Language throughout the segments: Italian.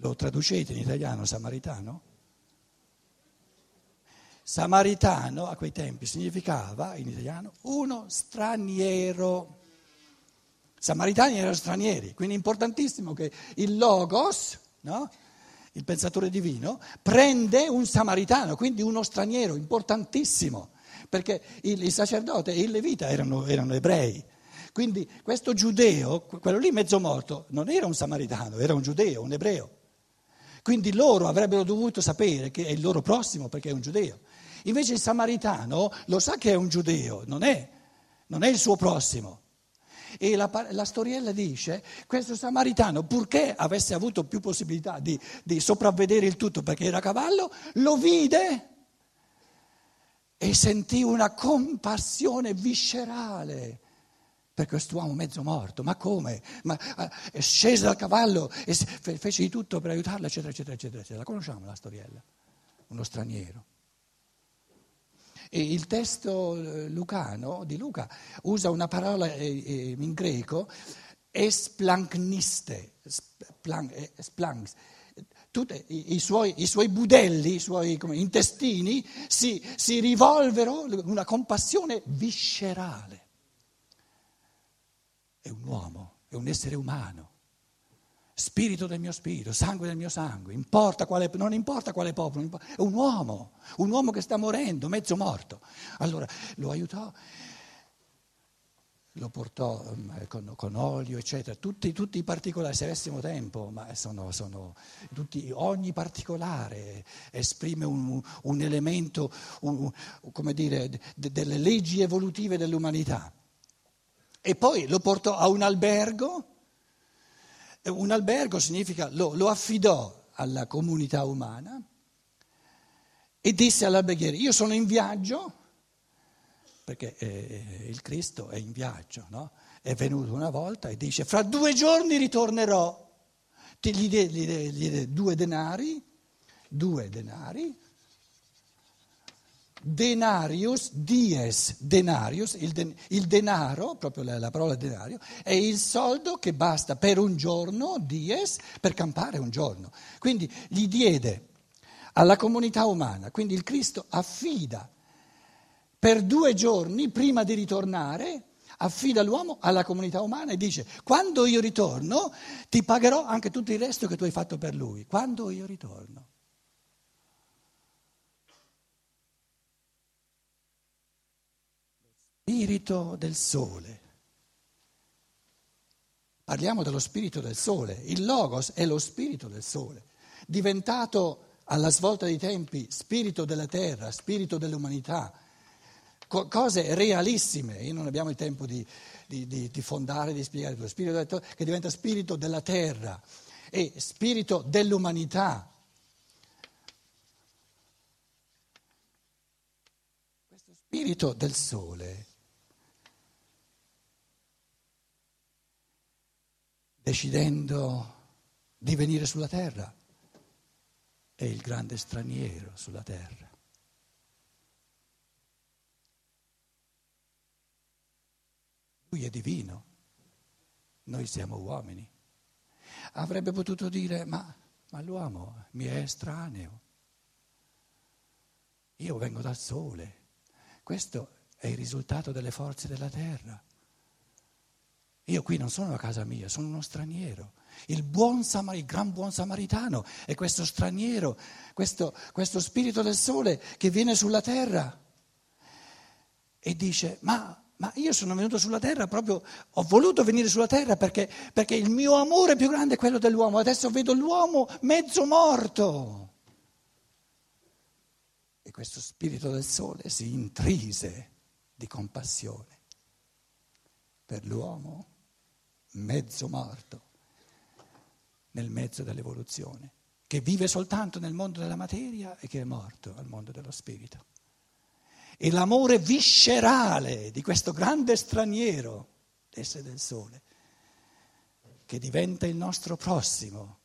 Lo traducete in italiano samaritano? Samaritano a quei tempi significava in italiano uno straniero. Samaritani erano stranieri, quindi è importantissimo che il Logos, no? il pensatore divino, prende un samaritano, quindi uno straniero, importantissimo, perché il, il sacerdote e il levita erano, erano ebrei. Quindi questo giudeo, quello lì mezzo morto, non era un samaritano, era un giudeo, un ebreo. Quindi loro avrebbero dovuto sapere che è il loro prossimo perché è un giudeo. Invece il samaritano lo sa che è un giudeo, non è, non è il suo prossimo. E la, la, storiella dice, questo samaritano, purché avesse avuto più possibilità di, di sopravvedere il tutto perché era a cavallo, lo vide e sentì una compassione viscerale per quest'uomo mezzo morto. Ma come? Ma, eh, scese dal cavallo e fece di tutto per aiutarlo, eccetera, eccetera, eccetera, eccetera. La conosciamo la storiella? Uno straniero. E il testo eh, lucano di Luca usa una parola eh, eh, in greco, esplankniste, splanks. Tutti i suoi, i suoi, budelli, i suoi come, intestini si, si rivolvero una compassione viscerale. È un uomo, è un essere umano spirito del mio spirito, sangue del mio sangue, importa quale, non importa quale popolo, è un uomo, un uomo che sta morendo, mezzo morto. Allora lo aiutò, lo portò um, con, con, olio, eccetera, tutti, tutti, i particolari, se avessimo tempo, ma sono, sono tutti, ogni particolare esprime un, un elemento, un, come dire, de, delle leggi evolutive dell'umanità. E poi lo portò a un albergo un albergo significa lo, lo affidò alla comunità umana e disse all'alberghiere, io sono in viaggio, perché eh, il Cristo è in viaggio, no? è venuto una volta e dice, fra due giorni ritornerò, gli diede due denari, due denari, denarius, dies denarius, il, den- il denaro, proprio la, la, parola denario, è il soldo che basta per un giorno, dies, per campare un giorno. Quindi gli diede alla comunità umana, quindi il Cristo affida per due giorni, prima di ritornare, affida l'uomo alla comunità umana e dice, quando io ritorno ti pagherò anche tutto il resto che tu hai fatto per lui, quando io ritorno. Spirito del sole. Parliamo dello spirito del sole. Il Logos è lo spirito del sole, diventato alla svolta dei tempi spirito della terra, spirito dell'umanità. Cose realissime, io non abbiamo il tempo di, di, di, di fondare, di spiegare tutto, spirito terra, che diventa spirito della terra e spirito dell'umanità. Questo spirito del sole decidendo di venire sulla terra, è il grande straniero sulla terra. Lui è divino, noi siamo uomini. Avrebbe potuto dire, ma, ma l'uomo mi è estraneo, io vengo dal sole, questo è il risultato delle forze della terra. Io qui non sono a casa mia, sono uno straniero. Il, buon Samar- il gran buon samaritano è questo straniero, questo, questo spirito del sole che viene sulla terra e dice, ma ma io sono venuto sulla terra proprio, ho voluto venire sulla terra perché, perché, il mio amore più grande è quello dell'uomo, adesso vedo l'uomo mezzo morto. E questo spirito del sole si intrise di compassione per l'uomo mezzo morto nel mezzo dell'evoluzione, che vive soltanto nel mondo della materia e che è morto al mondo dello spirito. E l'amore viscerale di questo grande straniero, l'essere del sole, che diventa il nostro prossimo,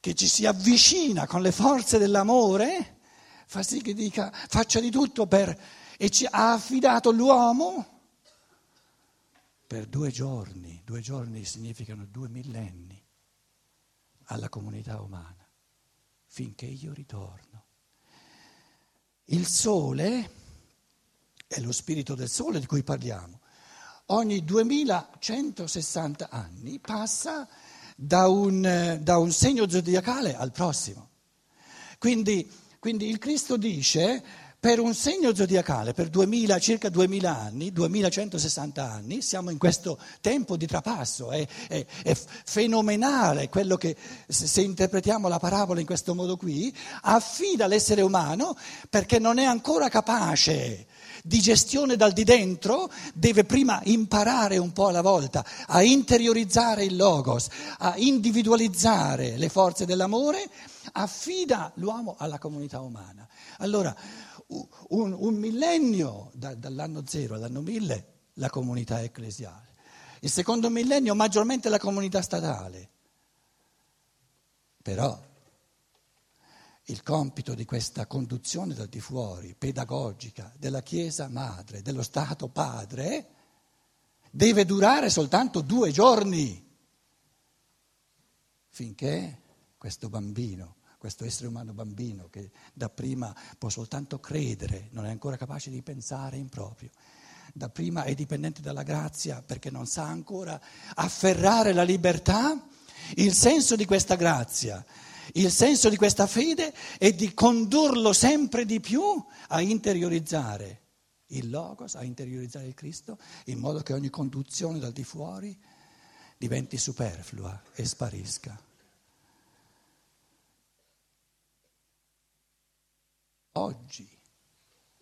che ci si avvicina con le forze dell'amore, fa sì che dica faccia di tutto per... e ci ha affidato l'uomo per due giorni, due giorni significano due millenni alla comunità umana. finché io ritorno. Il sole è lo spirito del sole di cui parliamo. Ogni 2160 anni passa da un, da un segno zodiacale al prossimo. Quindi, quindi il Cristo dice per un segno zodiacale, per 2000, circa 2000 anni, 2160 anni, siamo in questo tempo di trapasso, è, è, è fenomenale quello che, se interpretiamo la parabola in questo modo qui, affida l'essere umano perché non è ancora capace di gestione dal di dentro, deve prima imparare un po' alla volta a interiorizzare il logos, a individualizzare le forze dell'amore, affida l'uomo alla comunità umana. Allora, un, un millennio da, dall'anno zero all'anno mille la comunità ecclesiale, il secondo millennio maggiormente la comunità statale. Però il compito di questa conduzione dal di fuori, pedagogica, della Chiesa madre, dello Stato padre, deve durare soltanto due giorni, finché questo bambino, questo essere umano bambino che dapprima può soltanto credere, non è ancora capace di pensare in proprio, dapprima è dipendente dalla grazia perché non sa ancora afferrare la libertà, il senso di questa grazia il senso di questa fede è di condurlo sempre di più a interiorizzare il Logos, a interiorizzare il Cristo, in modo che ogni conduzione dal di fuori diventi superflua e sparisca. Oggi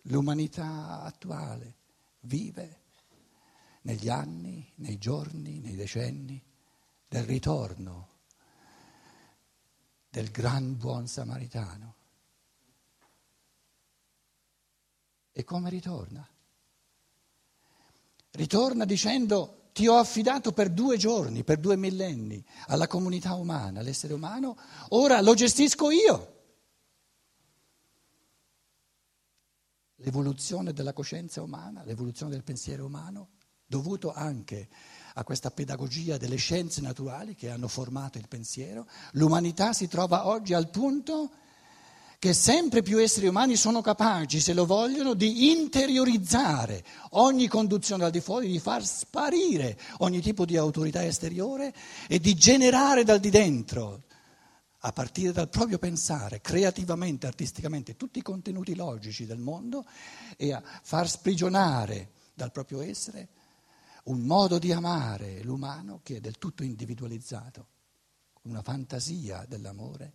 l'umanità attuale vive negli anni, nei giorni, nei decenni del ritorno del gran buon samaritano. E come ritorna? Ritorna dicendo ti ho affidato per due giorni, per due millenni alla comunità umana, all'essere umano, ora lo gestisco io. L'evoluzione della coscienza umana, l'evoluzione del pensiero umano, dovuto anche a questa pedagogia delle scienze naturali che hanno formato il pensiero, l'umanità si trova oggi al punto che sempre più esseri umani sono capaci, se lo vogliono, di interiorizzare ogni conduzione al di fuori, di far sparire ogni tipo di autorità esteriore e di generare dal di dentro, a partire dal proprio pensare, creativamente, artisticamente, tutti i contenuti logici del mondo e a far sprigionare dal proprio essere un modo di amare l'umano che è del tutto individualizzato, una fantasia dell'amore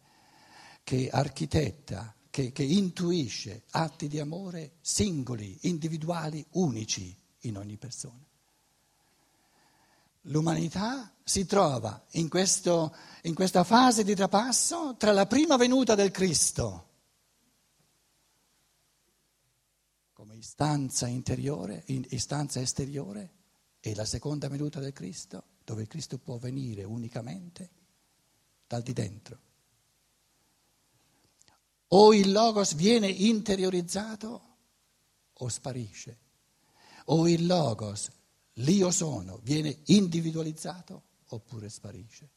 che architetta, che, che intuisce atti di amore singoli, individuali, unici in ogni persona. L'umanità si trova in, questo, in questa fase di trapasso tra la prima venuta del Cristo come istanza interiore, istanza esteriore, e la seconda venuta del Cristo, dove Cristo può venire unicamente dal di dentro. O il Logos viene interiorizzato o sparisce. O il Logos, l'io sono, viene individualizzato oppure sparisce.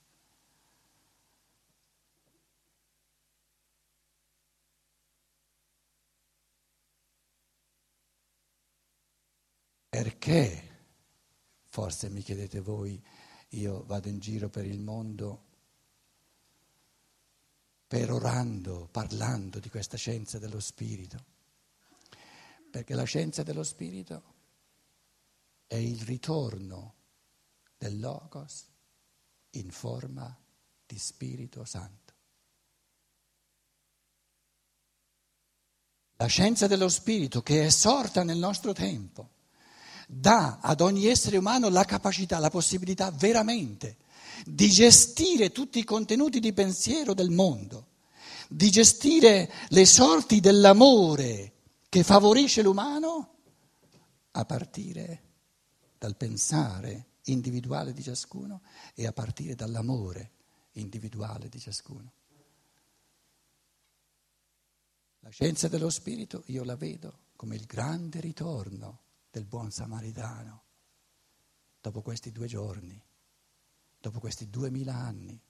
Perché? Forse mi chiedete voi, io vado in giro per il mondo perorando, parlando di questa scienza dello spirito, perché la scienza dello spirito è il ritorno del Logos in forma di Spirito Santo. La scienza dello spirito che è sorta nel nostro tempo dà ad ogni essere umano la capacità, la possibilità veramente di gestire tutti i contenuti di pensiero del mondo, di gestire le sorti dell'amore che favorisce l'umano a partire dal pensare individuale di ciascuno e a partire dall'amore individuale di ciascuno. La scienza dello spirito io la vedo come il grande ritorno del buon samaritano, dopo questi due giorni, dopo questi duemila anni,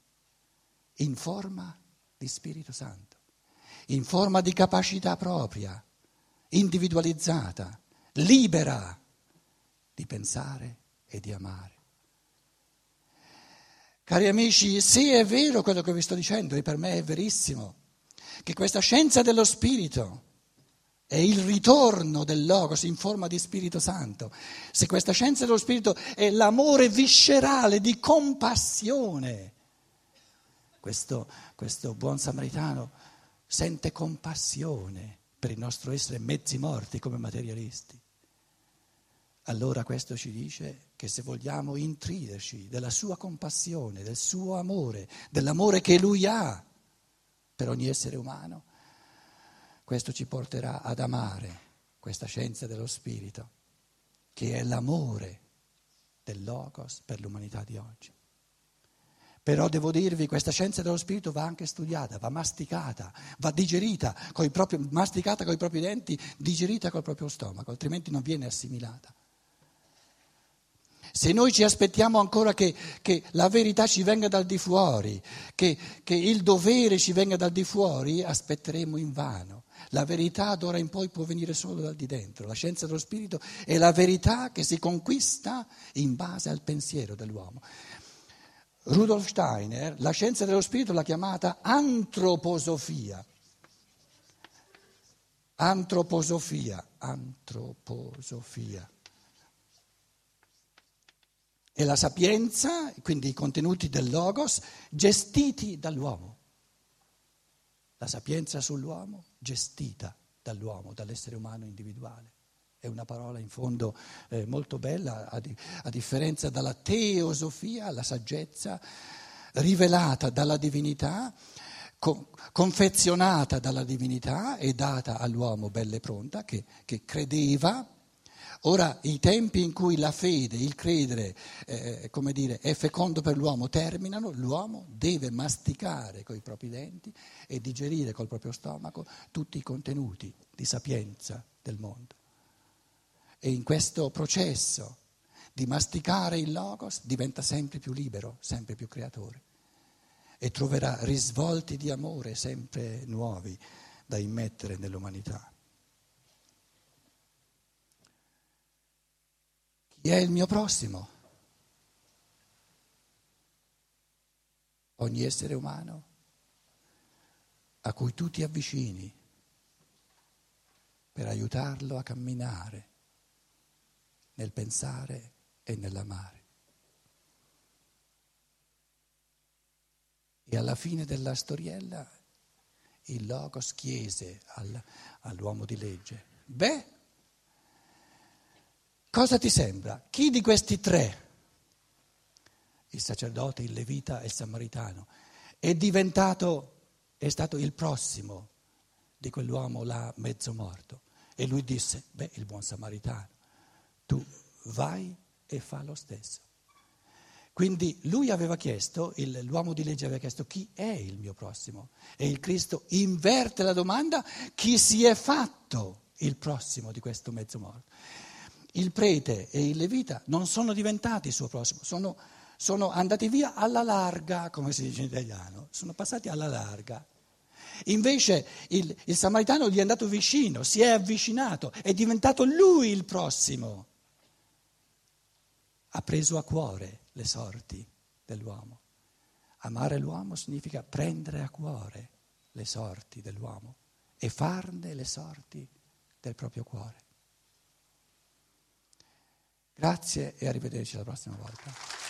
in forma di Spirito Santo. in forma di capacità propria, individualizzata, libera di pensare e di amare. Cari amici, se è vero quello che vi sto dicendo, e per me è verissimo, che questa scienza dello spirito è il ritorno del Logos in forma di Spirito Santo, se questa scienza dello spirito è l'amore viscerale di compassione, questo, questo buon samaritano sente compassione per il nostro essere mezzi morti come materialisti. Allora questo ci dice che se vogliamo intriderci della sua compassione, del suo amore, dell'amore che lui ha per ogni essere umano, questo ci porterà ad amare questa scienza dello spirito, che è l'amore del Logos per l'umanità di oggi. Però devo dirvi, questa scienza dello spirito va anche studiata, va masticata, va digerita, coi propri, masticata con i propri denti, digerita col proprio stomaco, altrimenti non viene assimilata. Se noi ci aspettiamo ancora che, che, la verità ci venga dal di fuori, che, che il dovere ci venga dal di fuori, aspetteremo in vano. La verità d'ora in poi può venire solo dal di dentro. La scienza dello spirito è la verità che si conquista in base al pensiero dell'uomo. Rudolf Steiner la scienza dello spirito l'ha chiamata antroposofia. Antroposofia, antroposofia. E la sapienza, quindi i contenuti del logos, gestiti dall'uomo. La sapienza sull'uomo gestita dall'uomo, dall'essere umano individuale. È una parola in fondo eh, molto bella, a, di, a, differenza dalla teosofia, la saggezza rivelata dalla divinità, co- confezionata dalla divinità e data all'uomo bella e pronta, che, che credeva Ora i tempi in cui la fede, il credere, eh, come dire, è fecondo per l'uomo terminano, l'uomo deve masticare coi propri denti e digerire col proprio stomaco tutti i contenuti di sapienza del mondo. E in questo processo di masticare il logos diventa sempre più libero, sempre più creatore e troverà risvolti di amore sempre nuovi da immettere nell'umanità. Chi è il mio prossimo? Ogni essere umano a cui tu ti avvicini per aiutarlo a camminare nel pensare e nell'amare. E alla fine della storiella il Logos chiese al, all'uomo di legge, beh, Cosa ti sembra? Chi di questi tre, il sacerdote, il levita e il samaritano, è diventato, è stato il prossimo di quell'uomo là mezzo morto? E lui disse, beh, il buon samaritano, tu vai e fa lo stesso. Quindi lui aveva chiesto, l'uomo di legge aveva chiesto chi è il mio prossimo? E il Cristo inverte la domanda, chi si è fatto il prossimo di questo mezzo morto? Il prete e il levita non sono diventati il suo prossimo, sono, sono andati via alla larga, come si dice in italiano, sono passati alla larga. Invece il, il samaritano gli è andato vicino, si è avvicinato, è diventato lui il prossimo. Ha preso a cuore le sorti dell'uomo. Amare l'uomo significa prendere a cuore le sorti dell'uomo e farne le sorti del proprio cuore. Grazie e arrivederci la prossima volta.